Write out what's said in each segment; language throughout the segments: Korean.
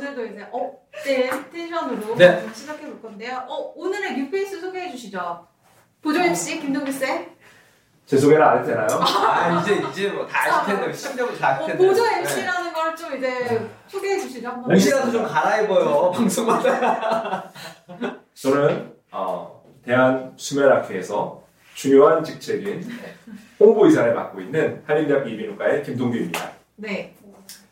네, 오늘도 이제 up된 텐션으로 네. 좀 시작해 볼 건데요. 어, 오늘의 new face 소개해 주시죠. 보조 MC 김동규 쌤. 제 소개를 안 해도 되나요? 아 이제 이제 뭐 다 아실 텐데 시청자분 다 아실 어, 텐데 보조 MC라는 걸 좀 이제 소개해 주시죠. 한번. 옷이라도 좀 갈아입어요 방송마다 저는 어, 대한 수면학회에서 중요한 직책인 홍보이사를 맡고 있는 한림대학 이비인후과의 김동규입니다. 네.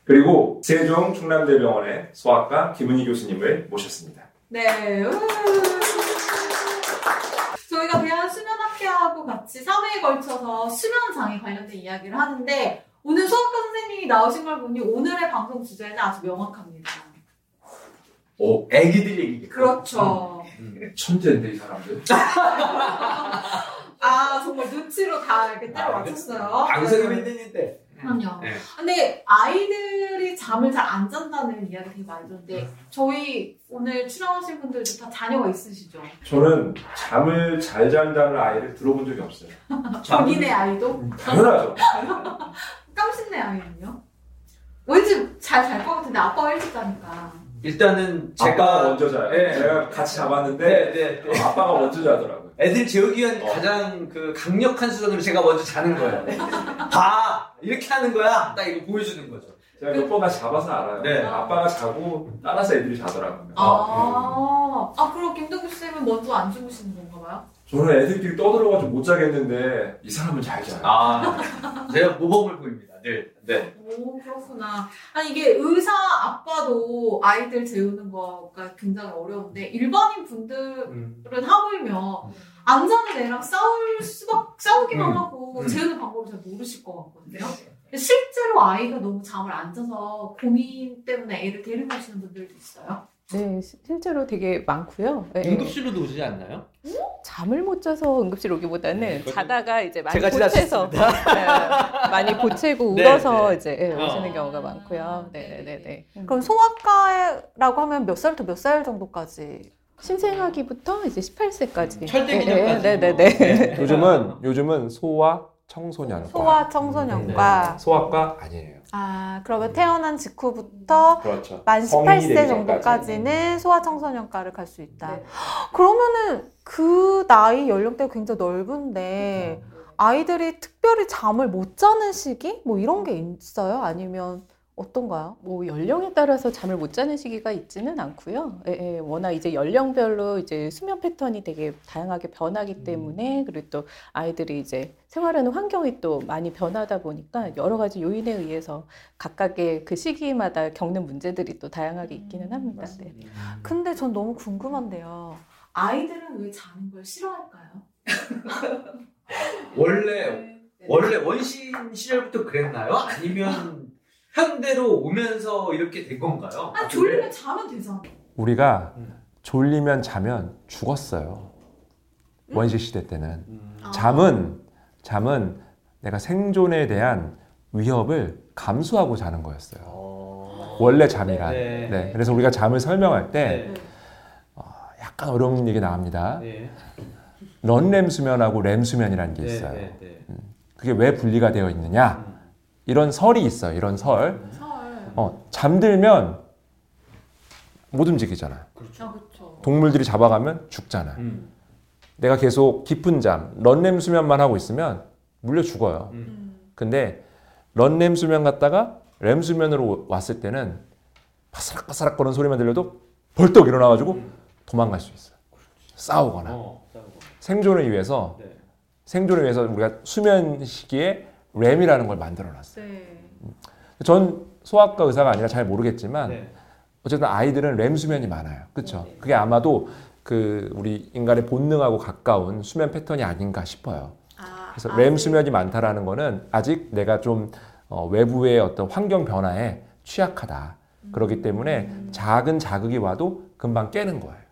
그리고 세종 충남대병원의 소아과 김은희 교수님을 모셨습니다. 네. 우. 저희가 대한 수면학회하고 같이 3회에 걸쳐서 수면장애 관련된 이야기를 하는데 오늘 수학과 선생님이 나오신 걸 보니 오늘의 방송 주제는 아주 명확합니다. 오, 애기들 얘기 그렇죠. 천재인데 이 사람들. 아 정말 눈치로 다 이렇게 때려 아, 맞췄어요. 방송이 네. 힘드는데 그럼요. 네. 근데 아이들이 잠을 잘 안 잔다는 이야기 되게 많이 듣는데 저희 오늘 출연하신 분들도 다 자녀가 있으시죠? 저는 잠을 잘 잔다는 아이를 들어본 적이 없어요. 본인의 아이도? 당연하죠. 깜찍네 아이는요? 왠지 잘 잘 것 같은데 아빠가 일찍 자니까. 일단은 아빠가 제가 먼저 자요. 네. 제가 같이 잡았는데 네, 네, 네. 아빠가 먼저 자더라고요. 애들 재우기 위한 어. 가장 그 강력한 수단으로 제가 먼저 자는 거예요 봐 이렇게 하는 거야 딱 이거 보여주는 거죠 제가 몇번 같이 잡아서 알아요. 네. 아빠가 자고 따라서 애들이 자더라고요. 아, 아 그럼 김동규 쌤은 먼저 안 주무시는 건가 봐요? 저는 애들끼리 떠들어가지고 못 자겠는데 이 사람은 잘 자요. 아 제가 모범을 보입니다 늘 네. 오 그렇구나. 아니 이게 의사 아빠도 아이들 재우는 거가 굉장히 어려운데 일반인 분들은 음. 하물며 안 자는 애랑 싸울 수밖 싸우기만 음. 하고 음. 재우는 방법을 잘 모르실 것 같거든요. 실제로 아이가 너무 잠을 안 자서 고민 때문에 애를 데리고 오시는 분들도 있어요. 네, 시- 실제로 되게 많고요. 네. 응급실로도 오지 않나요? 잠을 못 자서 응급실 오기보다는 네, 자다가 이제 많이 보채서. 네, 많이 보채고 네, 울어서 네. 이제 예, 오시는 어. 경우가 많고요. 네, 네, 네, 네. 그럼 소아과라고 하면 몇 살부터 몇 살 정도까지? 신생아기부터 이제 18세까지. 철대 기념까지. 네, 네, 네, 네. 요즘은 요즘은 소아 청소년과 소아 청소년과 네. 소아과 아니에요. 아 그러면 태어난 직후부터 그렇죠. 만 성인이 18세 되기 정도까지는 소아 청소년과를 갈 수 있다. 네. 그러면은 그 나이 연령대가 굉장히 넓은데 아이들이 특별히 잠을 못 자는 시기 뭐 이런 게 있어요? 아니면 어떤가요? 뭐 연령에 따라서 잠을 못 자는 시기가 있지는 않고요. 예, 예, 워낙 이제 연령별로 이제 수면 패턴이 되게 다양하게 변하기 때문에 그리고 또 아이들이 이제 생활하는 환경이 또 많이 변하다 보니까 여러 가지 요인에 의해서 각각의 그 시기마다 겪는 문제들이 또 다양하게 있기는 합니다. 네. 근데 전 너무 궁금한데요. 아이들은 왜 자는 걸 싫어할까요? 원래 원래 원신 시절부터 그랬나요? 아니면 현대로 오면서 이렇게 된 건가요? 아 졸리면 자면 되잖아. 우리가 음. 졸리면 자면 죽었어요. 원시 시대 때는 음. 잠은 잠은 내가 생존에 대한 위협을 감수하고 자는 거였어요. 어... 원래 잠이란. 네. 네. 그래서 우리가 잠을 설명할 때 네. 약간 어려운 얘기 나옵니다. 네. 런렘 수면하고 렘 수면이라는 게 네. 있어요. 네. 네. 그게 왜 분리가 되어 있느냐? 음. 이런 설이 있어요. 이런 설. 설. 어, 잠들면 못 움직이잖아. 아 그렇죠. 동물들이 잡아가면 죽잖아. 음. 내가 계속 깊은 잠, 런렘 수면만 하고 있으면 물려 죽어요. 음. 음. 근데 런렘 수면 갔다가 렘 수면으로 왔을 때는 바스락바스락 거리는 소리만 들려도 벌떡 일어나가지고 음. 도망갈 수 있어요. 싸우거나 어. 싸우고. 생존을 위해서 네. 생존을 위해서 우리가 수면 시기에 렘이라는 걸 만들어놨어요. 네. 전 소아과 의사가 아니라 잘 모르겠지만 네. 어쨌든 아이들은 렘 수면이 많아요. 그렇죠? 네. 그게 아마도 그 우리 인간의 본능하고 가까운 수면 패턴이 아닌가 싶어요. 아, 그래서 아, 렘 네. 수면이 많다라는 거는 아직 내가 좀 어, 외부의 어떤 환경 변화에 취약하다. 그렇기 때문에 작은 자극이 와도 금방 깨는 거예요.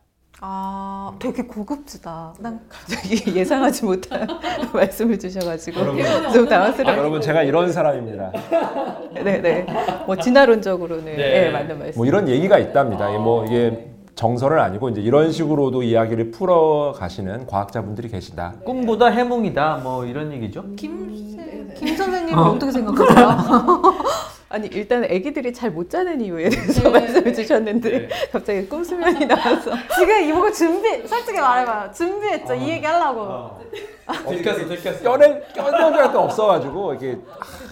아, 되게 고급지다. 난 갑자기 예상하지 못한 말씀을 주셔가지고 여러분. 좀 아, 당황스러워. 여러분 제가 이런 사람입니다. 네네. 뭐 진화론적으로는 네. 네, 맞는 말씀. 뭐 이런 얘기가 있답니다. 이게 뭐 이게 정설은 아니고 이제 이런 식으로도 이야기를 풀어 가시는 과학자분들이 계시다. 꿈보다 해몽이다 뭐 이런 얘기죠. 김, 김 선생님은 어. 떻게 생각하세요? 아니 일단 아기들이 잘 못 자는 이유에 대해서 말씀을 주셨는데 갑자기 꿈 수면이 나와서. 지금 이보고 준비, 솔직히 말해봐요. 준비했죠. 이 얘기 하려고. 들켰어 들켰어. 껴낼 게 없어가지고 이게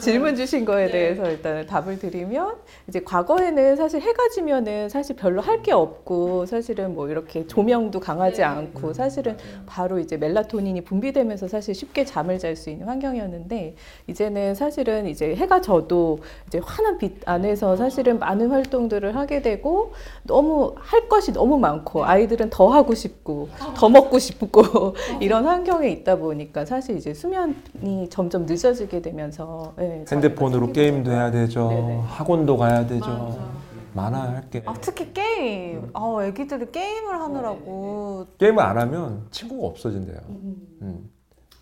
질문 주신 거에 대해서 일단은 답을 드리면 이제 과거에는 사실 해가 지면은 사실 별로 할 게 없고 사실은 뭐 이렇게 조명도 강하지 않고 사실은 바로 이제 멜라토닌이 분비되면서 사실 쉽게 잠을 잘 수 있는 환경이었는데 이제는 사실은 이제 해가 져도 이제 환한 빛 안에서 사실은 많은 활동들을 하게 되고 너무 할 것이 너무 많고 아이들은 더 하고 싶고 더 먹고 싶고 이런 환경에 있다 보니까 사실 이제 수면이 점점 늦어지게 되면서 예, 핸드폰으로 게임도 해야 되죠. 네네. 학원도 가야 되죠. 많아 할 게. 아, 특히 게임. 아, 애기들이 게임을 하느라고. 게임을 안 하면 친구가 없어진대요. 음.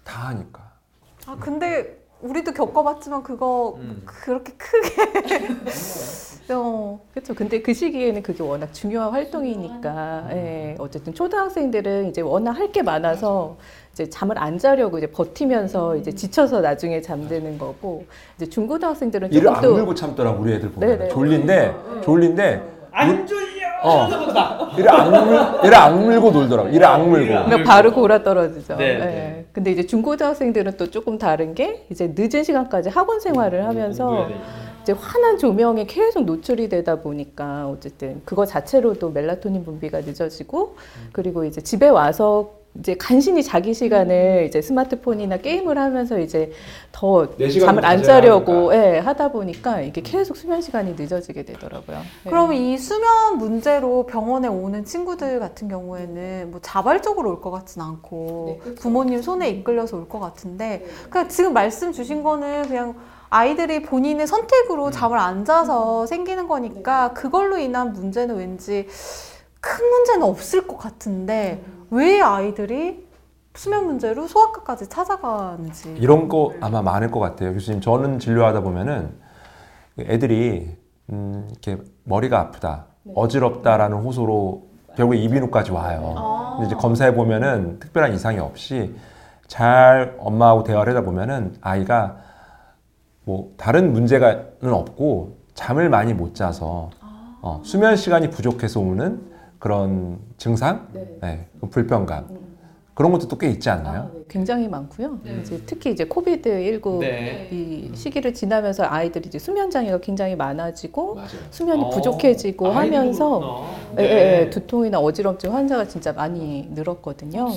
다 하니까. 아, 근데 우리도 겪어봤지만 그거 음. 그렇게 크게. 어. 그렇죠. 근데 그 시기에는 그게 워낙 중요한 활동이니까, 예, 어쨌든 초등학생들은 이제 워낙 할 게 많아서 이제 잠을 안 자려고 이제 버티면서 이제 지쳐서 나중에 잠드는 거고, 이제 중고등학생들은 조금 안또 물고 참더라고 우리 애들 보면. 네네. 졸린데 졸린데 안 졸려. 어. 이를 악물 이를 악물고 놀더라고. 이를 악물고. 그러니까 바로 골아 떨어지죠. 네, 예. 네. 근데 이제 중고등학생들은 또 조금 다른 게 이제 늦은 시간까지 학원 생활을 하면서 이제 환한 조명에 계속 노출이 되다 보니까 어쨌든 그거 자체로도 멜라토닌 분비가 늦어지고 그리고 이제 집에 와서 이제 간신히 자기 시간을 이제 스마트폰이나 게임을 하면서 이제 더내 시간을 잠을 안 자려고 예, 하다 보니까 이게 계속 수면 시간이 늦어지게 되더라고요. 예. 그럼 이 수면 문제로 병원에 오는 친구들 같은 경우에는 뭐 자발적으로 올 것 같진 않고 부모님 손에 이끌려서 올 것 같은데 그냥 지금 말씀 주신 거는 그냥 아이들이 본인의 선택으로 잠을 안 자서 생기는 거니까 그걸로 인한 문제는 왠지 큰 문제는 없을 것 같은데 왜 아이들이 수면 문제로 소아과까지 찾아가는지 이런 거 아마 많을 것 같아요. 교수님 저는 진료하다 보면은 애들이 음, 이렇게 머리가 아프다, 어지럽다라는 호소로 결국에 이비인후까지 와요. 근데 이제 검사해 보면은 특별한 이상이 없이 잘 엄마하고 대화를 하다 보면은 아이가 뭐 다른 문제가는 없고 잠을 많이 못 자서 어, 수면 시간이 부족해서 오는 그런 증상, 네, 그 불편감. 그런 것도 꽤 있지 않나요? 굉장히 많고요. 이제 특히 이제 코비드 19 네. 이 시기를 지나면서 아이들이 이제 수면 장애가 굉장히 많아지고 수면이 어, 부족해지고 하면서. 예, 네. 예, 예, 두통이나 어지럼증 환자가 진짜 많이 늘었거든요.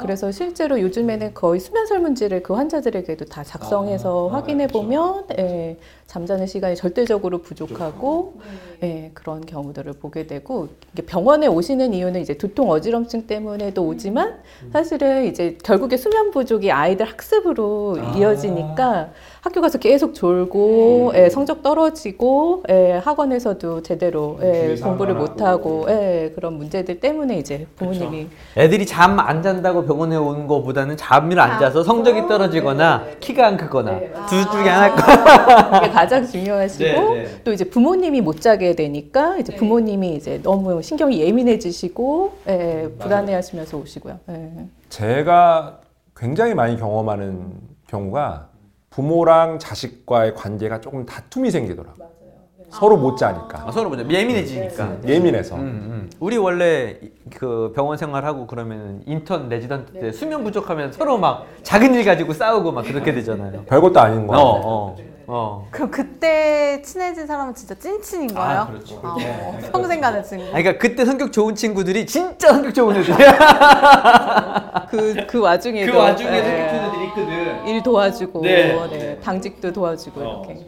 그래서 실제로 요즘에는 거의 수면 설문지를 그 환자들에게도 다 작성해서 아, 확인해. 보면 예, 잠자는 시간이 절대적으로 부족하고 예, 그런 경우들을 보게 되고 병원에 오시는 이유는 이제 두통 어지럼증 때문에도 오지만 사실은 이제 결국에 수면 부족이 아이들 학습으로 아. 이어지니까 학교 가서 계속 졸고 예, 성적 떨어지고 예, 학원에서도 제대로 예, 뒤에서 공부를. 못 하고 예, 그런 문제들 때문에 이제 부모님이 애들이 잠 안 잔다고 병원에 오는 거보다는 잠을 안 자서 성적이 떨어지거나 키가 안 크거나 둘 중에 하나일 거. 이게 가장 중요하시고 네, 네. 또 이제 부모님이 못 자게 되니까 이제 부모님이 이제 너무 신경이 예민해지시고 예, 불안해하시면서 오시고요. 예. 제가 굉장히 많이 경험하는 경우가 부모랑 자식과의 관계가 조금 다툼이 생기더라고요. 서로 못 자니까. 아, 서로 먼저 예민해지니까. 예민해서. 음, 음. 우리 원래 이- 그 병원 생활하고 그러면 인턴 레지던트 때 수면 부족하면 서로 막 작은 일 가지고 싸우고 막 그렇게 되잖아요. 별것도 아닌 어, 거야. 어, 어. 그럼 그때 친해진 사람은 진짜 찐친인 거예요? 그렇죠. 아, 어, 평생 가는 친구. 아니, 그러니까 그때 성격 좋은 친구들이 진짜 성격 좋은 애들이야. 그, 그 와중에도 그 와중에 예, 성격 좋은 애들이 있거든. 일 도와주고 네. 네, 당직도 도와주고 어. 이렇게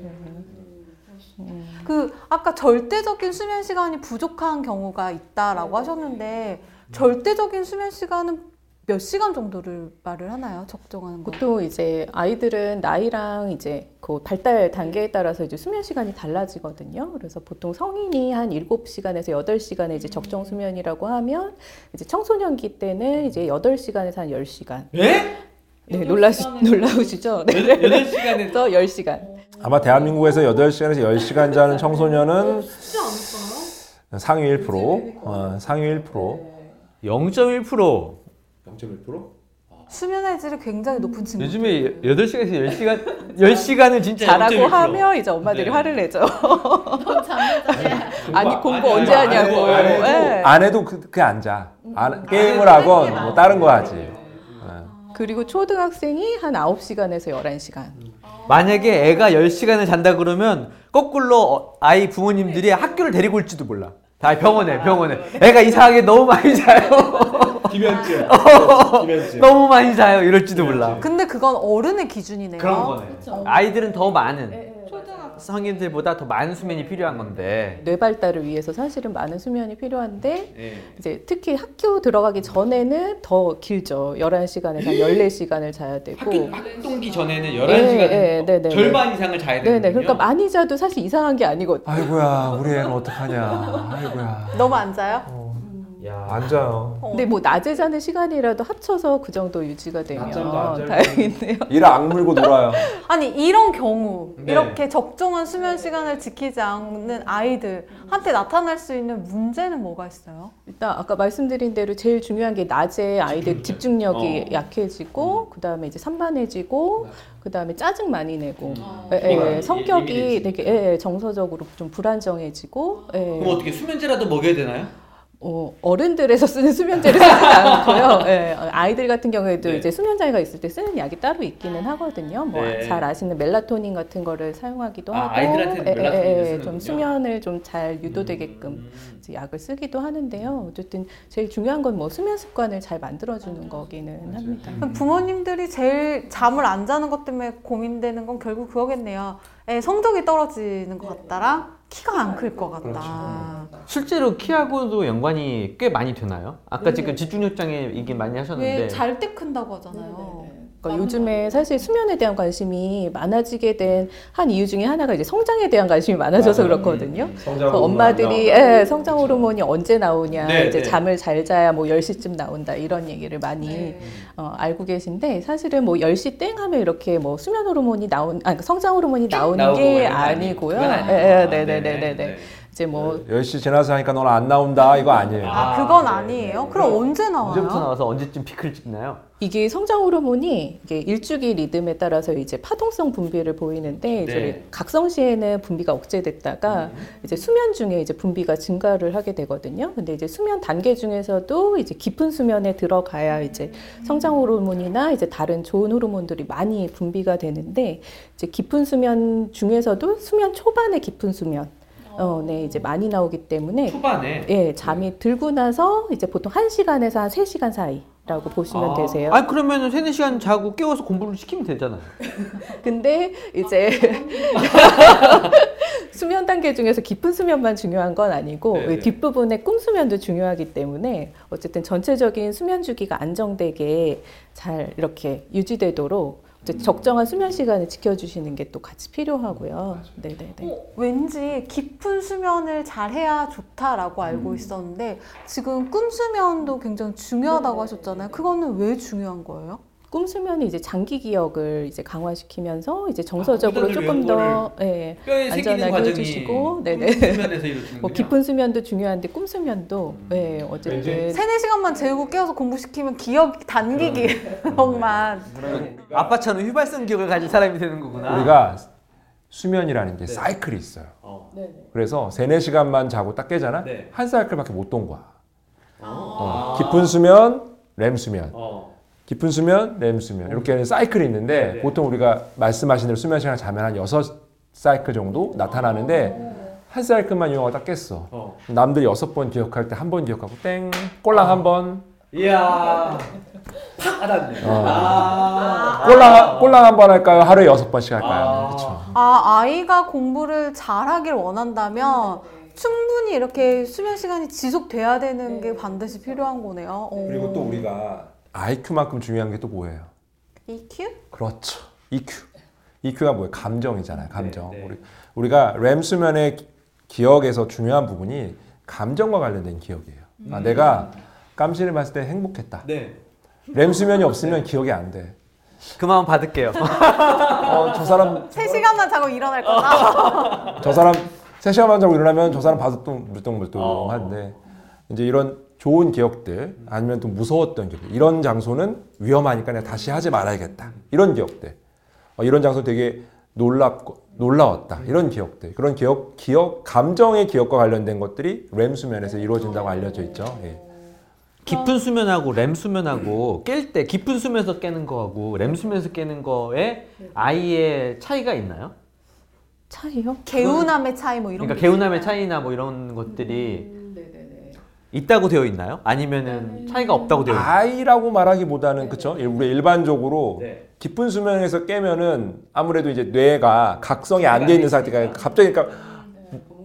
그 아까 절대적인 수면 시간이 부족한 경우가 있다라고 하셨는데 절대적인 수면 시간은 몇 시간 정도를 말을 하나요? 적정하는 거. 보통 이제 아이들은 나이랑 이제 그 발달 단계에 따라서 이제 수면 시간이 달라지거든요. 그래서 보통 성인이 한 7시간에서 8시간의 이제 적정 수면이라고 하면 이제 청소년기 때는 이제 8시간에서 한 10시간. 예? 네, 놀라시, 놀라우시죠? 네. 8시간에 그래서 10시간. 아마 대한민국에서 8시간에서 10시간 자는 청소년은 상위 1%, 어, 상위 1%. 0.1% 0.1%? 수면의 질이 굉장히 높은 친구. 요즘에 8시간에서 10시간 10시간은 진짜 자라고 0.1%. 하면 이제 엄마들이 네. 화를 내죠. 잠자자야. 아니 공부 아니, 언제 아니, 하냐고. 안 해도- 예. 안 해도 그, 그게 안 자. 안, 게임을 하건 뭐 다른 거 하지. 예. 그리고 초등학생이 한 9시간에서 11시간. 만약에 애가 10시간을 잔다 그러면 거꾸로 어, 아이 부모님들이 학교를 데리고 올지도 몰라. 다 병원에 병원에 애가 이상하게 너무 많이 자요. 김현재. 김현재. 너무 많이 자요. 이럴지도 몰라. 근데 그건 어른의 기준이네요. 그런 거네. 그쵸. 아이들은 더 많은 네, 초등학생. 성인들보다 더 많은 수면이 필요한 건데. 뇌 발달을 위해서 사실은 많은 수면이 필요한데 예. 이제 특히 학교 들어가기 전에는 더 길죠. 11시간에서 한 14시간을 자야 되고. 학동기 전에는 11 시간은 예, 네, 네, 절반 이상을 자야 네네. 그러니까 많이 자도 사실 이상한 게 아니거든요. 아이고야, 우리 애는 어떡하냐. 아이고야. 너무 안 자요? 야. 안 자요. 근데 뭐 낮에 자는 시간이라도 합쳐서 그 정도 유지가 되면 낮잠도 안 자요. 다행이네요. 이를 악물고 놀아요. 아니 이런 경우 네. 이렇게 적정한 수면 시간을 지키지 않는 아이들한테 나타날 수 있는 문제는 뭐가 있어요? 일단 아까 말씀드린 대로 제일 중요한 게 낮에 아이들 집중력이 어. 약해지고 그다음에 이제 산만해지고 그다음에 짜증 많이 내고 어. 예, 예, 예민해지- 성격이 예민해지. 되게 예, 예, 정서적으로 좀 불안정해지고 예. 그럼 어떻게 수면제라도 먹여야 되나요? 어, 어른들에서 쓰는 수면제를 쓰지 않고요. 예, 아이들 같은 경우에도 네. 이제 수면 장애가 있을 때 쓰는 약이 따로 있기는 하거든요. 뭐 네. 잘 아시는 멜라토닌 같은 거를 사용하기도 아, 하고, 예, 예, 예, 쓰는군요. 좀 수면을 좀 잘 유도되게끔 음. 이제 약을 쓰기도 하는데요. 어쨌든 제일 중요한 건 뭐 수면 습관을 잘 만들어주는 거기는 합니다. 그럼 부모님들이 제일 잠을 안 자는 것 때문에 고민되는 건 결국 그거겠네요. 애 성적이 떨어지는 것 같다랑 키가 안 클 것 같다. 실제로 키하고도 연관이 꽤 많이 되나요? 아까 지금 집중력 장애 얘기 많이 하셨는데 왜 잘 때 큰다고 하잖아요. 그러니까 요즘에 사실 수면에 대한 관심이 많아지게 된 한 이유 중에 하나가 이제 성장에 대한 관심이 많아져서 맞아요. 그렇거든요. 성장 그래서 호르몬 엄마들이. 예, 성장 호르몬이 언제 나오냐, 네, 이제 네. 잠을 잘 자야 뭐 10시쯤 나온다 이런 얘기를 많이 네. 어, 알고 계신데 사실은 뭐 10시 땡 하면 이렇게 뭐 수면 호르몬이 나온 아니 그러니까 성장 호르몬이 나오는 게 아니- 아니고요. 예, 예, 아, 네, 네, 네 네. 네, 네, 네. 이제 뭐 10시 지나서 하니까 너는 안 나온다. 이거 아니에요. 아, 아, 그건 네, 아니에요? 네. 그럼 언제 나와요? 언제부터 나와서 언제쯤 피크를 찍나요? 이게 성장 호르몬이 이게 일주기 리듬에 따라서 이제 파동성 분비를 보이는데 이제 네. 각성 시에는 분비가 억제됐다가 이제 수면 중에 이제 분비가 증가를 하게 되거든요. 근데 이제 수면 단계 중에서도 이제 깊은 수면에 들어가야 이제 성장 호르몬이나 이제 다른 좋은 호르몬들이 많이 분비가 되는데 이제 깊은 수면 중에서도 수면 초반에 깊은 수면 어, 네, 이제 많이 나오기 때문에 초반에 예, 잠이 들고 나서 이제 보통 1시간에서 한 3시간 사이라고 보시면 되세요. 아 그러면은 세네 시간 자고 깨워서 공부를 시키면 되잖아요. 근데 이제 수면 단계 중에서 깊은 수면만 중요한 건 아니고 네네. 뒷부분의 꿈 수면도 중요하기 때문에 어쨌든 전체적인 수면 주기가 안정되게 잘 이렇게 유지되도록 적정한 수면 시간을 지켜주시는 게 또 같이 필요하고요. 네네네. 어, 왠지 깊은 수면을 잘 해야 좋다라고 알고 있었는데 지금 꿈 수면도 굉장히 중요하다고 하셨잖아요. 그거는 왜 중요한 거예요? 꿈 수면이 이제 장기 기억을 이제 강화시키면서 이제 정서적으로 꿈들을 조금 더 예, 안전하게 해주시고, 네네. 뭐 깊은 수면도 중요한데 꿈 수면도 예, 어쨌든 세네 시간만 재우고 깨워서 공부시키면 기억 단기 기억만 아빠 처럼 휘발성 기억을 가진 사람이 되는 거구나. 우리가 수면이라는 게 사이클이 있어요. 어. 그래서 3, 4시간만 자고 딱 깨잖아? 네. 한 사이클밖에 못 돈 거야. 아. 어, 깊은 수면, 렘 수면. 어. 깊은 수면, 렘 수면. 이렇게 사이클이 있는데 네. 보통 우리가 말씀하신 대로 수면 시간 자면 한 6사이클 정도 나타나는데 한 사이클만 이용하고 딱 깼어. 어. 남들 여섯 번 기억할 때 한 번 기억하고 땡 꼴랑 한 번, 이야. 팍 알았네. 어. 아. 꼴랑 꼴랑 한 번 할까요? 하루에 여섯 번씩 할까요? 아. 그렇죠. 아 아이가 공부를 잘하길 원한다면 충분히 이렇게 수면 시간이 지속돼야 되는 게 반드시 필요한 거네요. 어. 그리고 또 우리가 IQ만큼 중요한 게 또 뭐예요? EQ? 그렇죠. EQ. EQ가 뭐예요? 감정이잖아요. 감정. 네, 네. 우리 우리가 램 수면의 기- 기억에서 중요한 부분이 감정과 관련된 기억이에요. 아, 내가 깜신을 봤을 때 행복했다. 네. 램 수면이 없으면 기억이 안 돼. 그만 받을게요. 어, 저 사람 3시간만 자고 일어날 거다. 저 사람 세 시간만 자고 일어나면 저 사람 바둑 물뚱물뚱한데 이제 이런 좋은 기억들 아니면 또 무서웠던 기억 이런 장소는 위험하니까 내가 다시 하지 말아야겠다 이런 기억들 어, 이런 장소 되게 놀랍고 놀라웠다 이런 기억들 그런 기억 기억 감정의 기억과 관련된 것들이 렘 수면에서 이루어진다고 알려져 있죠. 예. 깊은 수면하고 렘 수면하고 깰 때 깊은 수면에서 깨는 거하고 렘 수면에서 깨는 거에 아이의 차이가 있나요? 차이요? 개운함의 차이 뭐 이런 그러니까 게 개운함의 차이나 뭐 이런 것들이 있다고 되어 있나요? 아니면은 차이가 없다고 되어 있나요? 아이라고 말하기보다는 그쵸 우리 일반적으로 네. 깊은 수면에서 깨면은 아무래도 이제 뇌가 각성이 안 돼 있는 상태가 갑자기 그러니까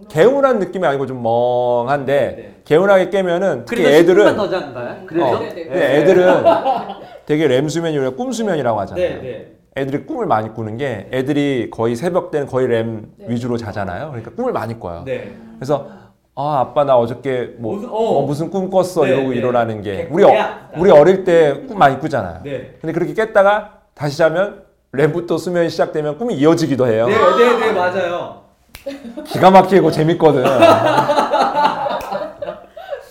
개운한 느낌이 아니고 좀 멍한데 개운하게 깨면은 특히 그래서 10분만 애들은 더 잔가요? 그래서 어, 근데 애들은 되게 렘 수면이 아니라 꿈 수면이라고 하잖아요. 네. 애들이 꿈을 많이 꾸는 게 애들이 거의 새벽 때는 거의 렘 위주로 자잖아요. 그러니까 꿈을 많이 꿔요. 네. 그래서 아 아빠 나 어저께 뭐 무슨- 무슨, 어. 무슨 꿈 꿨어 네, 이러고 네. 일어나는 게. 우리 어, 우리 어릴 때 꿈 많이 꾸잖아요. 네. 근데 그렇게 깼다가 다시 자면 렘부터 수면이 시작되면 꿈이 이어지기도 해요. 네, 네, 네, 맞아요. 기가 막히고 재밌거든.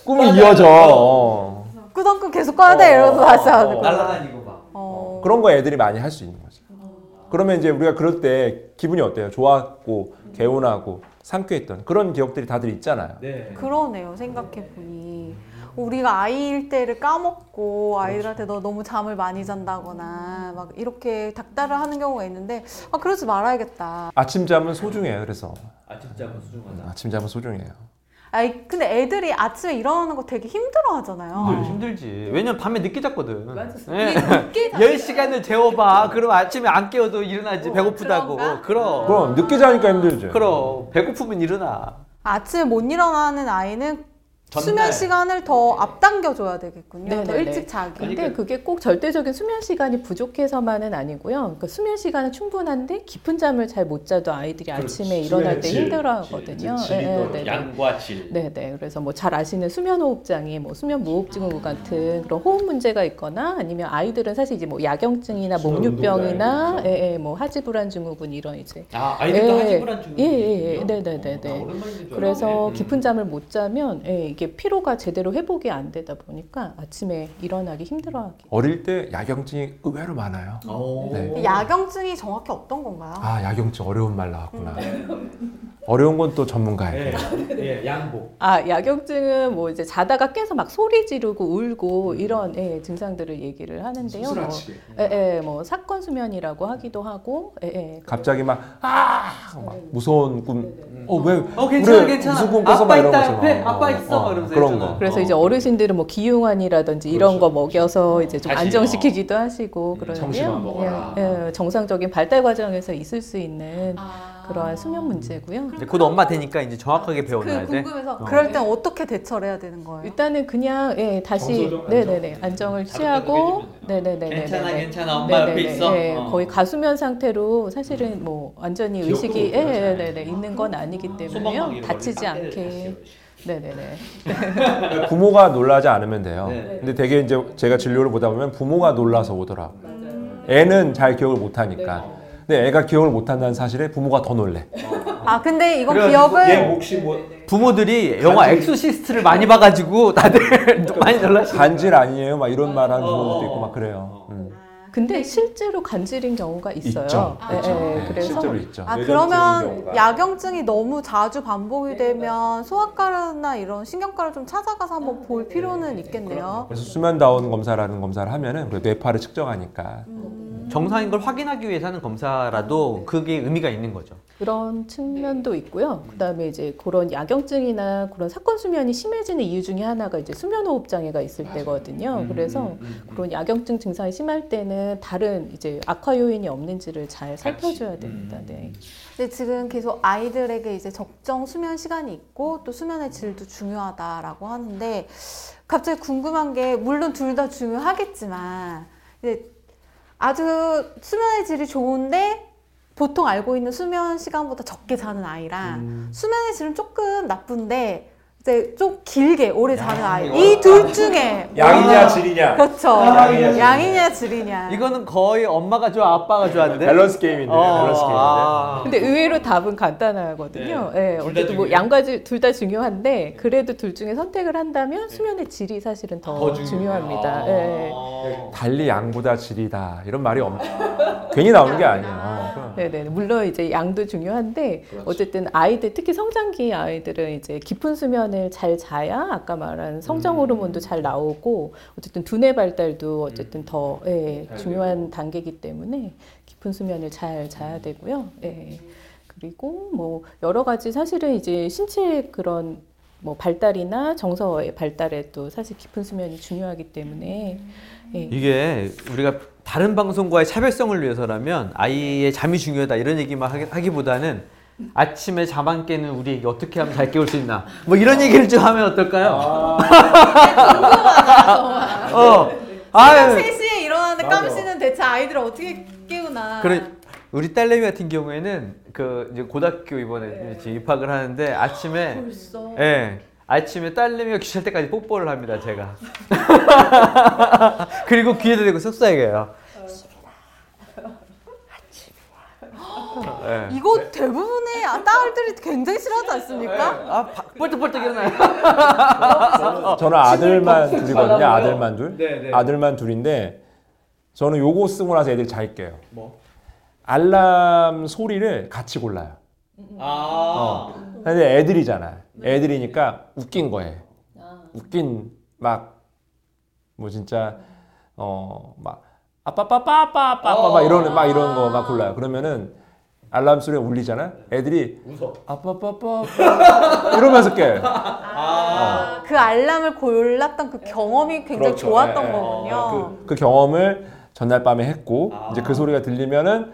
꿈이 이어져. 어. 끄덕끄 계속 꺼야 돼 이러면서 다시 자야 되고. 날아다니고 막. 어. 그런 거 애들이 많이 할 수 있는 거죠. 그러면 이제 우리가 그럴 때 기분이 어때요? 좋았고 개운하고 상쾌했던 그런 기억들이 다들 있잖아요. 네. 그러네요 생각해 보니 우리가 아이일 때를 까먹고 아이들한테 너 너무 잠을 많이 잔다거나 막 이렇게 닥달을 하는 경우가 있는데 아 그러지 말아야겠다. 아침잠은 소중해요. 그래서 아 진짜 뭐 수중하다. 아침잠은 소중해요. 아이 근데 애들이 아침에 일어나는 거 되게 힘들어 하잖아요. 늘 힘들지. 왜냐면 밤에 늦게 잤거든. 맞아. 네. 늦게 자- 10시간을 재워봐. 그럼 아침에 안 깨워도 일어나지. 배고프다고. 그런가? 그럼. 그럼 늦게 자니까 힘들죠. 그럼. 배고프면 일어나. 아침에 못 일어나는 아이는. 수면 시간을 더 앞당겨 줘야 되겠군요. 더 네네네. 일찍 자기. 근데 그게 꼭 절대적인 수면 시간이 부족해서만은 아니고요. 그러니까 수면 시간은 충분한데 깊은 잠을 잘 못 자도 아이들이 아침에 일어날 때 힘들어하거든요. 예, 예, 네, 양과 질. 네, 네. 그래서 뭐 잘 아시는 수면 호흡장애, 뭐 수면 무호흡 증후 같은 그런 호흡 문제가 있거나 아니면 아이들은 사실 이제 뭐 야경증이나 목류병이나 예, 예, 뭐 하지 불안 증후군 이런 이제 아 아이들도 예, 하지 불안 중. 예, 예, 예. 네, 네, 네, 네. 그래서 깊은 잠을 못 자면 예, 이게 피로가 제대로 회복이 안 되다 보니까 아침에 일어나기 힘들어하기. 어릴 때 야경증이 의외로 많아요. 오. 네. 야경증이 정확히 어떤 건가요? 아 야경증 어려운 말 나왔구나. 어려운 건 또 전문가에게. 예, 양복. 아, 야경증은 뭐 이제 자다가 깨서 막 소리 지르고 울고 이런 예, 증상들을 얘기를 하는데요. 뭐, 예, 예, 뭐 사건 수면이라고 하기도 하고, 예, 예. 갑자기 막 아, 막 무서운 꿈. 어 왜? 어, 괜찮아, 우리 괜찮아. 무슨 꿈 꿔서 아빠 막 이런 있다, 거죠. 옆에. 어, 아빠 어, 있어. 어, 이러면서 그런. 거. 그래서 어. 이제 어르신들은 뭐 기흉환이라든지 이런 거 먹여서 이제 좀 자신이, 안정시키기도 하시고 그러는데요. 청심환 먹어라. 예, 예, 정상적인 발달 과정에서 있을 수 있는 그러한 수면 문제고요. 이제 곧 엄마 되니까 이제 정확하게 배워놔야 그 돼. 궁금해서 어. 그럴 땐 어떻게 대처를 해야 되는 거예요? 일단은 그냥 예, 다시 정서적 안정. 네네네 안정을 취하고 네네네 괜찮아, 괜찮아. 엄마 옆에 있어. 어. 거의 가수면 상태로 사실은 뭐 완전히 의식이 예, 예, 네네 있는 건 아니기 때문에요 소방망이로 다치지 않게 네네네 부모가 놀라지 않으면 돼요. 네. 근데 되게 이제 제가 진료를 보다 보면 부모가 놀라서 오더라고. 애는 잘 기억을 못 하니까. 근데 애가 기억을 못 한다는 사실에 부모가 더 놀래. 아 근데 이건 기억을 얘 혹시 뭐 부모들이 영화 엑소시스트를 많이 봐가지고 다들 많이 놀라시. 간질 아니에요? 막 이런 말 하는 어, 부모들도 어, 있고 어. 막 그래요. 음. 근데 실제로 간질인 경우가 있어요 있죠. 예, 있죠. 예, 네, 그래서 실제로 있죠. 아 그러면 경우가. 야경증이 너무 자주 반복이 되면 소아과나 이런 신경과를 좀 찾아가서 한번 볼 필요는 있겠네요. 그래서 수면다운 검사라는 검사를 하면은 그 뇌파를 측정하니까 정상인 걸 확인하기 위해서 하는 검사라도 그게 의미가 있는 거죠. 그런 측면도 있고요. 그다음에 이제 그런 야경증이나 그런 사건 수면이 심해지는 이유 중에 하나가 이제 수면 호흡 장애가 있을 때거든요. 그래서 그런 야경증 증상이 심할 때는 다른 이제 악화 요인이 없는지를 잘 살펴줘야 됩니다. 네. 근데 지금 계속 아이들에게 이제 적정 수면 시간이 있고 또 수면의 질도 중요하다라고 하는데 갑자기 궁금한 게 물론 둘 다 중요하겠지만 이제 아주 수면의 질이 좋은데 보통 알고 있는 수면 시간보다 적게 자는 아이랑 수면의 질은 조금 나쁜데 이제 좀 길게 오래 자는 아이 이 둘 중에 양이냐 질이냐. 그렇죠 양이냐, 질이냐. 양이냐 질이냐 이거는 거의 엄마가 좋아 아빠가 좋아인데. 밸런스 게임인데. 어, 밸런스 게임인데. 아. 근데 의외로 답은 간단하거든요. 예, 어쨌든 뭐 양가지 둘 다 중요한데 그래도 둘 중에 선택을 한다면 수면의 질이 사실은 더, 중요합니다. 예. 달리 양보다 질이다 이런 말이 없... 괜히 나오는 게 아니에요. 어, 네네. 물론 이제 양도 중요한데 어쨌든 아이들 특히 성장기 아이들은 이제 깊은 수면 을 잘 자야 아까 말한 성장 호르몬도 잘 나오고 어쨌든 두뇌 발달도 어쨌든 더 예, 중요한 단계이기 때문에 깊은 수면을 잘 자야 되고요. 예. 그리고 뭐 여러 가지 사실은 이제 신체 그런 뭐 발달이나 정서의 발달에 또 사실 깊은 수면이 중요하기 때문에 예. 이게 우리가 다른 방송과의 차별성을 위해서라면 아이의 잠이 중요하다 이런 얘기만 하기- 하기보다는 아침에 잠 안 깨는 우리에게 어떻게 하면 잘 깨울 수 있나 뭐 이런 얘기를 좀 하면 어떨까요? 어. 아유. 3시에 일어나는데 깜씨는 대체 아이들을 어떻게 깨우나 그래 우리 딸내미 같은 경우에는 그 이제 고등학교 이번에 이제 입학을 하는데 아침에 벌써 예. 아침에 딸내미가 귀찮을 때까지 뽀뽀를 합니다, 제가. 그리고 귀에도 대고 쏙쏙해요. 예. 이거 대부분의 딸들이 굉장히 싫어하지 않습니까? 아, 바- 뻘떡뻘떡 일어나요. 저는 아들만 둘이거든요. 아들만 둘. 네, 네. 아들만 둘인데 저는 요거 쓰고 나서 애들이 잘 깨요. 뭐? 알람 소리를 같이 골라요. 아. 근데 애들이잖아. 애들이니까 웃긴 거예요. 웃긴 막 뭐 진짜 어 막 아빠 빠빠 아빠 아빠 아빠 막 이런 막 이런 거 막 골라요. 그러면은 알람 소리가 울리잖아. 애들이 웃어. 아빠 빠빠 아빠 이러면서 깨요. 아, 그 알람을 골랐던 그 경험이 굉장히 그렇죠. 좋았던 예, 예. 거군요. 그, 그 경험을 전날 밤에 했고 이제 그 소리가 들리면은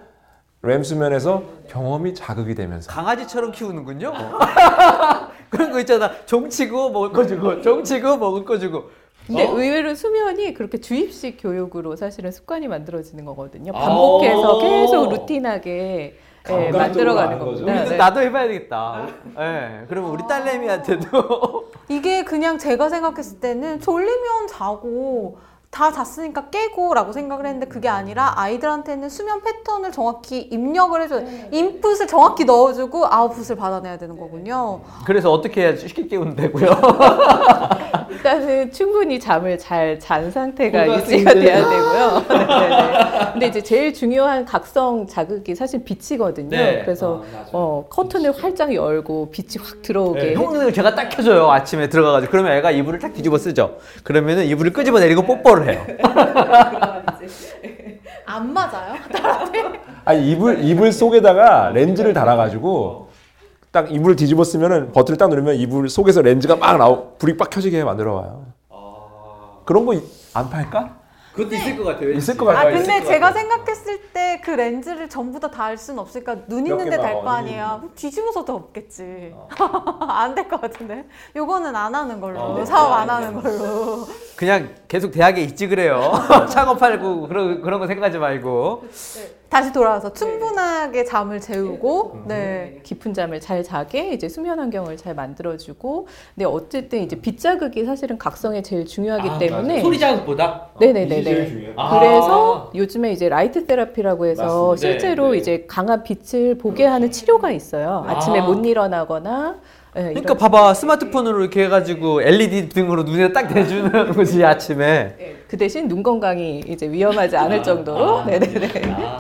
램 수면에서 경험이 자극이 되면서 강아지처럼 키우는군요. 그런 거 있잖아. 종치고 먹을 거 주고, 종치고 먹을 거 주고. 근데 어? 의외로 수면이 그렇게 주입식 교육으로 사실은 습관이 만들어지는 거거든요. 반복해서 계속 루틴하게 예, 만들어가는 겁니다. 우리도 네. 나도 해봐야 되겠다. 예. 그러면 우리 딸내미한테도 이게 그냥 제가 생각했을 때는 졸리면 자고 다 잤으니까 깨고라고 생각을 했는데 그게 아니라 아이들한테는 수면 패턴을 정확히 입력을 해줘야 인풋을 정확히 넣어주고 아웃풋을 받아내야 되는 거군요. 그래서 어떻게 해야 쉽게 깨우면 되고요. 일단은 충분히 잠을 잘 잔 상태가 유지가 돼야 되고요. 네네네. 근데 이제 제일 중요한 각성 자극이 사실 빛이거든요. 네. 그래서 어, 커튼을 활짝 열고 빛이 확 들어오게 형을 제가 딱 켜줘요 아침에 들어가가지고 그러면 애가 이불을 딱 뒤집어 쓰죠. 그러면은 이불을 끄집어 내리고 뽀뽀를 해요. 안 맞아요? 아니 이불 이불 속에다가 렌즈를 달아가지고 딱 이불을 뒤집어 쓰면은 버튼을 딱 누르면 이불 속에서 렌즈가 막 나오 불이 빡 켜지게 만들어 와요. 그런 거 안 팔까? 그것도 있을 것 같아요. 있을 것아 같아요. 근데 제가 생각했을 때 그 렌즈를 전부 다달 수는 없으니까 눈몇 있는데 개만, 달 어, 거 아니에요. 그럼 뒤집어서도 없겠지. 안 될 것 같은데. 요거는 안 하는 걸로 사업 안 하는 걸로. 그냥 계속 대학에 있지 그래요. 창업하고 그런 그런 거 생각하지 말고. 다시 돌아와서 충분하게 잠을 재우고 네. 깊은 잠을 잘 자게 이제 수면 환경을 잘 만들어주고 근데 어쨌든 이제 빛 자극이 사실은 각성에 제일 중요하기 때문에 자극보다. 네네네 네. 아. 그래서 요즘에 이제 light therapy라고 해서 맞습니다. 실제로 네, 네. 이제 강한 빛을 보게 하는 치료가 있어요. 아침에 아. 못 일어나거나 예, 그러니까 이런- 봐봐 스마트폰으로 이렇게 해가지고 LED 등으로 눈에 딱 대주는 거지 아침에. 그 대신 눈 건강이 이제 위험하지 않을 정도로 네네네.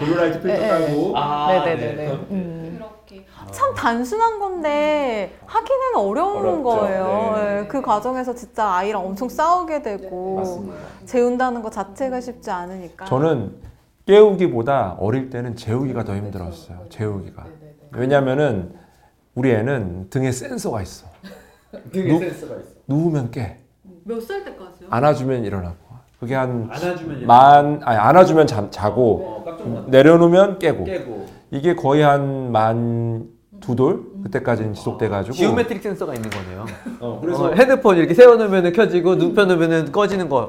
blue light 필터 예, 예. 깔고 네네네 네. 음. 참 단순한 건데 하기는 어려운 어렵죠. 거예요. 네. 예, 그 과정에서 진짜 아이랑 엄청 싸우게 되고 재운다는 것 자체가 쉽지 않으니까. 저는 깨우기보다 어릴 때는 재우기가 더 힘들었어요. 재우기가. 왜냐면은 우리 애는 등에 센서가 있어. 등에 누- 센스가 있어. 누우면 깨. 몇 살 때까지요? 안아주면 일어나고. 그게 한 안아주면 만 아니 안아주면 잠 자고 어. 내려놓으면 깨고. 깨고. 이게 거의 한 만 두 돌 그때까지는 지속돼가지고. 지오메트릭 센서가 있는 거네요. 어, 그래서 헤드폰 이렇게 세워놓으면 켜지고 눕혀놓으면 꺼지는 거.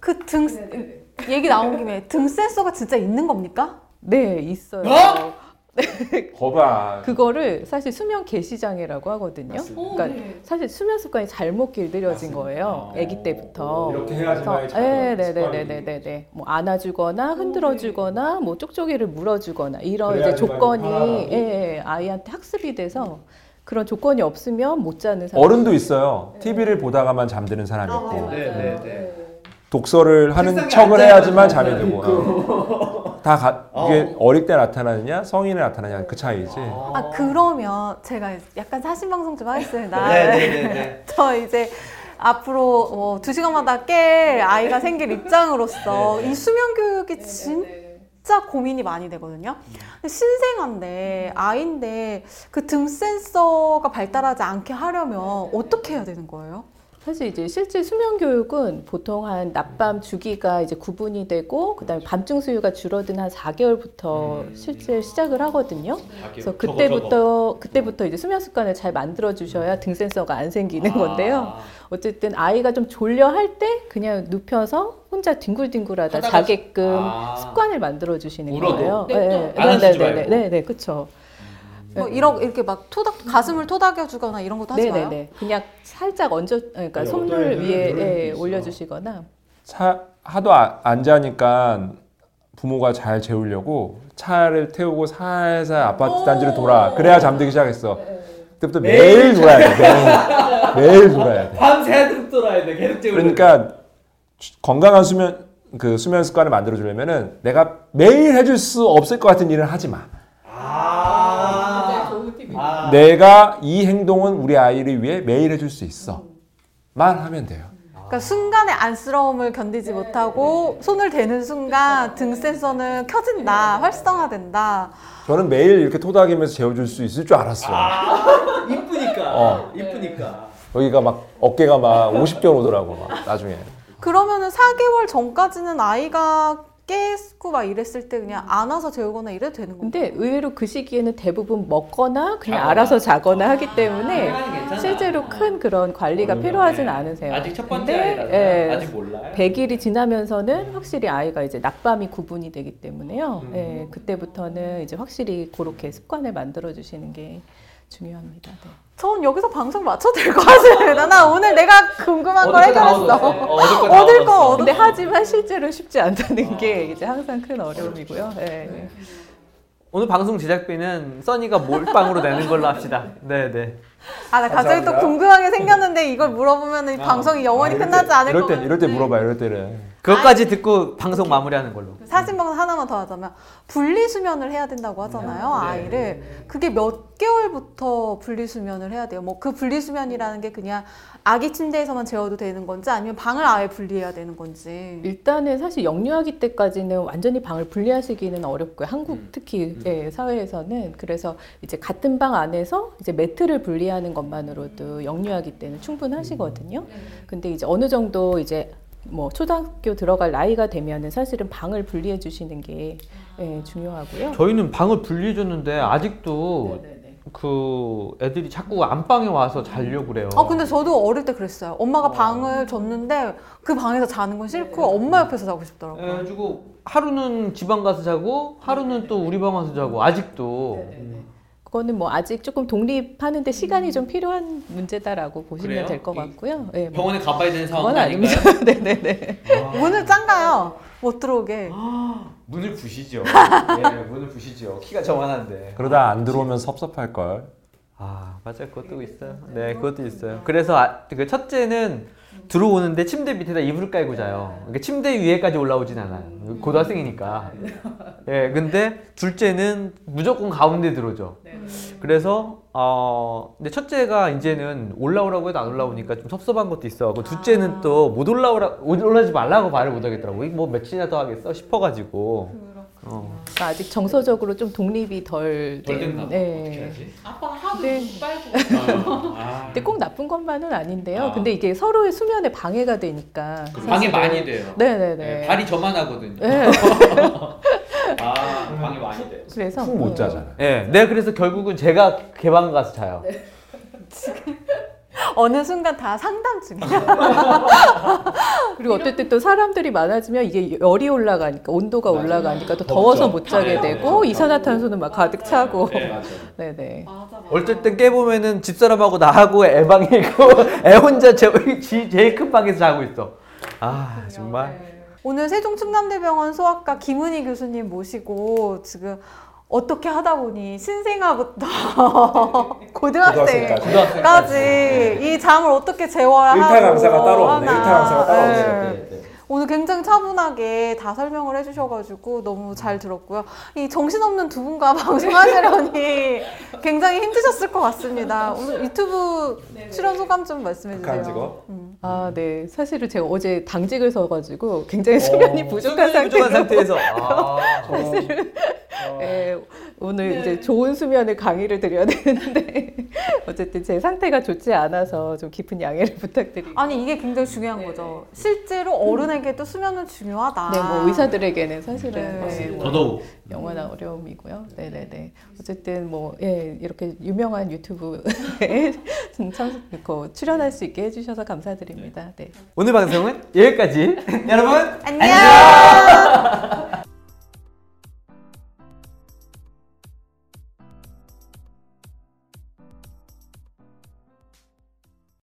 그 등 얘기 나온 김에 등 센서가 진짜 있는 겁니까? 네, 있어요. 거봐. 그거를 사실 수면 개시장애라고 하거든요. 그러니까 사실 수면 습관이 잘못 길들여진 거예요. 아기 때부터. 이렇게 해야지만 네, 네, 네, 네, 네, 네, 네. 뭐 안아주거나 흔들어주거나 뭐 쪽쪽이를 물어주거나 이런 이제 조건이. 예, 예, 아이한테 학습이 돼서 그런 조건이 없으면 못 자는 사람. 어른도 있어요. TV를 보다가만 잠드는 사람이 있고 네, 네, 네. 독서를 하는 척을 해야지만 잠이 들고 어. 다 가, 이게 어릴 때 나타나느냐 성인에 나타나냐 그 차이지. 아 그러면 제가 약간 사신 방송 좀 하겠습니다. 네네네. 저 이제 앞으로 뭐 두 시간마다 깰 아이가 생길 입장으로서 이 수면 교육이 진짜 고민이 많이 되거든요. 신생아인데 아이인데 그 등 센서가 발달하지 않게 하려면 어떻게 해야 되는 거예요? 사실 이제 실제 수면 교육은 보통 한 낮밤 주기가 이제 구분이 되고 그다음에 밤중 수유가 줄어든 한 4개월부터 실제 시작을 하거든요. 그래서 그때부터 그때부터 이제 수면 습관을 잘 만들어 주셔야 등 센서가 안 생기는 건데요. 어쨌든 아이가 좀 졸려 할 때 그냥 눕혀서 혼자 뒹굴뒹굴하다 자게끔 아. 습관을 만들어 주시는? 거예요. 네, 네, 또 안아주지 네, 네, 말고. 네, 네, 그렇죠. 뭐 이런 이렇게 막 토닥 가슴을 토닥여 주거나 이런 것도 하지 마요. 네네네. 그냥 살짝 얹어, 그러니까 네, 손을 위에 예, 있어. 올려주시거나. 차 하도 아- 안 자니까 부모가 잘 재우려고 차를 태우고 살살 아파트 단지를 돌아. 그래야 잠들기 시작했어. 그때부터 매일 돌아야 돼. 매일, 매일 돌아야 돼. 밤새도록 돌아야 돼. 계속 재우는 그러니까 주- 건강한 수면 그 수면 습관을 만들어 주려면은 내가 매일 해줄 수 없을 것 같은 일을 하지 마. 내가 이 행동은 우리 아이를 위해 매일 해줄 수 있어. 만 하면 돼요. 그러니까 순간의 안쓰러움을 견디지 못하고 손을 대는 순간 등 센서는 켜진다, 활성화된다. 저는 매일 이렇게 토닥이면서 재워줄 수 있을 줄 알았어. 아, 이쁘니까. 어. 이쁘니까. 여기가 막 어깨가 막 50견 오더라고 막 나중에. 그러면은 4개월 전까지는 아이가 깨고 막 이랬을 때 그냥 안아서 재우거나 이래도 되는 건가요? 근데 의외로 그 시기에는 대부분 먹거나 그냥 자거나. 알아서 자거나 하기 때문에 시간이 괜찮아. 실제로 큰 그런 관리가 필요하진 않으세요. 아직 첫 번째 근데, 아이라서 예, 아직 몰라요. 100일이 지나면서는 확실히 아이가 이제 낮밤이 구분이 되기 때문에요. 예, 그때부터는 이제 확실히 그렇게 습관을 만들어 주시는 게 중요합니다. 네. 전 여기서 방송 맞춰도 될 것 같습니다. 나 오늘 내가 궁금한 거다 해결했어. 어, 얻을 얻을 거. 얻을 근데 하지만 실제로 쉽지 않다는 게 이제 항상 큰 어려움이고요. 예. 오늘 방송 제작비는 써니가 몰빵으로 내는 걸로 합시다. 네, 네. 아, 나 갑자기 또 감사합니다. 궁금한 게 생겼는데 이걸 물어보면 이 방송이 영원히 끝나지 않을 이럴 것때 같아요. 이럴 때 물어봐 이럴 때는. 그것까지 듣고 방송 마무리하는 걸로. 사진 방송 하나만 더 하자면 분리수면을 해야 된다고 하잖아요 네. 아이를 그게 몇 개월부터 분리수면을 해야 돼요 뭐 그 분리수면이라는 게 그냥 아기 침대에서만 재워도 되는 건지 아니면 방을 아예 분리해야 되는 건지 일단은 사실 영유아기 때까지는 완전히 방을 분리하시기는 어렵고요. 한국 음. 특히 예, 사회에서는 그래서 이제 같은 방 안에서 이제 매트를 분리하는 것만으로도 영유아기 때는 충분하시거든요. 음. 근데 이제 어느 정도 이제 뭐 초등학교 들어갈 나이가 되면은 사실은 방을 분리해 주시는 게 예, 중요하고요. 저희는 방을 분리해 줬는데 아직도 그 애들이 자꾸 안방에 와서 자려고 그래요. 아 근데 저도 어릴 때 그랬어요. 엄마가 방을 줬는데 그 방에서 자는 건 싫고 엄마 옆에서 자고 싶더라고요. 그래가지고 하루는 지방 가서 자고 하루는 또 우리 방 와서 자고 아직도 그거는 뭐 아직 조금 독립하는데 시간이 좀 필요한 문제다라고 보시면? 될 것 같고요. 예, 뭐 병원에 가봐야 되는 상황은 아닙니다. 네네네. 문을 짱가요 못 들어오게 문을 부시죠. 예, 문을 부시죠. 키가 저만한데. 그러다 안 들어오면 섭섭할 걸. 아 맞아요 그것도 있어요 네 그것도 있어요 그래서 아, 그 첫째는 들어오는데 침대 밑에다 이불을 깔고 자요. 그러니까 침대 위에까지 올라오진 않아요. 고등학생이니까. 예 근데 둘째는 무조건 가운데 들어오죠. 그래서 어 근데 첫째가 이제는 올라오라고 해도 안 올라오니까 좀 섭섭한 것도 있어. 그 둘째는 또 못 올라오라 올라오지 말라고 말을 못 하겠더라고. 뭐 며칠이나 더 하겠어 싶어가지고 어. 그러니까 아직 정서적으로 좀 독립이 덜덜 된. 네. 어떻게 하지? 아빠가 하도 네. 눈 빨고. 아. 근데 꼭 나쁜 것만은 아닌데요. 아. 근데 이게 서로의 수면에 방해가 되니까. 방해 사실은. 많이 돼요. 네네네. 네, 발이 저만 하거든요. 네. 아, 방해 많이 돼요. 그래서 푹못 네. 자잖아요. 예, 내가 그래서 결국은 제가 개방 가서 자요. 어느 순간 다 상담 중이야. 그리고 어쨌든 또 사람들이 많아지면 이게 열이 올라가니까 온도가 올라가니까 또 더워서 못 자게 네, 되고 네. 이산화탄소는 막 가득 차고. 네. 네네. 어쩔 땐 깨보면은 집사람하고 나하고 애 방에 있고 애 혼자 제, 지- 제일 큰 방에서 자고 있어. 아 정말. 오늘 세종충남대병원 소아과 김은희 교수님 모시고 지금 어떻게 하다 보니 신생아부터 고등학생까지 고등학생까지. 이 잠을 어떻게 재워야 일타 하고 강사가 따로 없네. 하나. 일타 강사가 따로 네. 없어요. 오늘 굉장히 차분하게 다 설명을 해주셔가지고 너무 잘 들었고요. 이 정신없는 두 분과 방송하시려니 굉장히 힘드셨을 것 같습니다. 오늘 유튜브 출연 소감 좀 말씀해 주세요. 음. 아, 네. 사실은 제가 어제 당직을 서가지고 굉장히 수면이 부족한 수면이 부족한 상태에서. 아, 네, 오늘 이제 좋은 수면을 강의를 드려야 되는데 어쨌든 제 상태가 좋지 않아서 좀 깊은 양해를 부탁드리고 아니 이게 굉장히 중요한 거죠. 실제로 어른 에게도 수면은 중요하다. 네, 뭐 의사들에게는 사실은 네. 네, 뭐 더더욱. 영원한 어려움이고요. 네네네. 어쨌든 뭐 예, 이렇게 유명한 유튜브에 참 그, 출연할 수 있게 해주셔서 감사드립니다. 네. 오늘 방송은 여기까지. 여러분 안녕.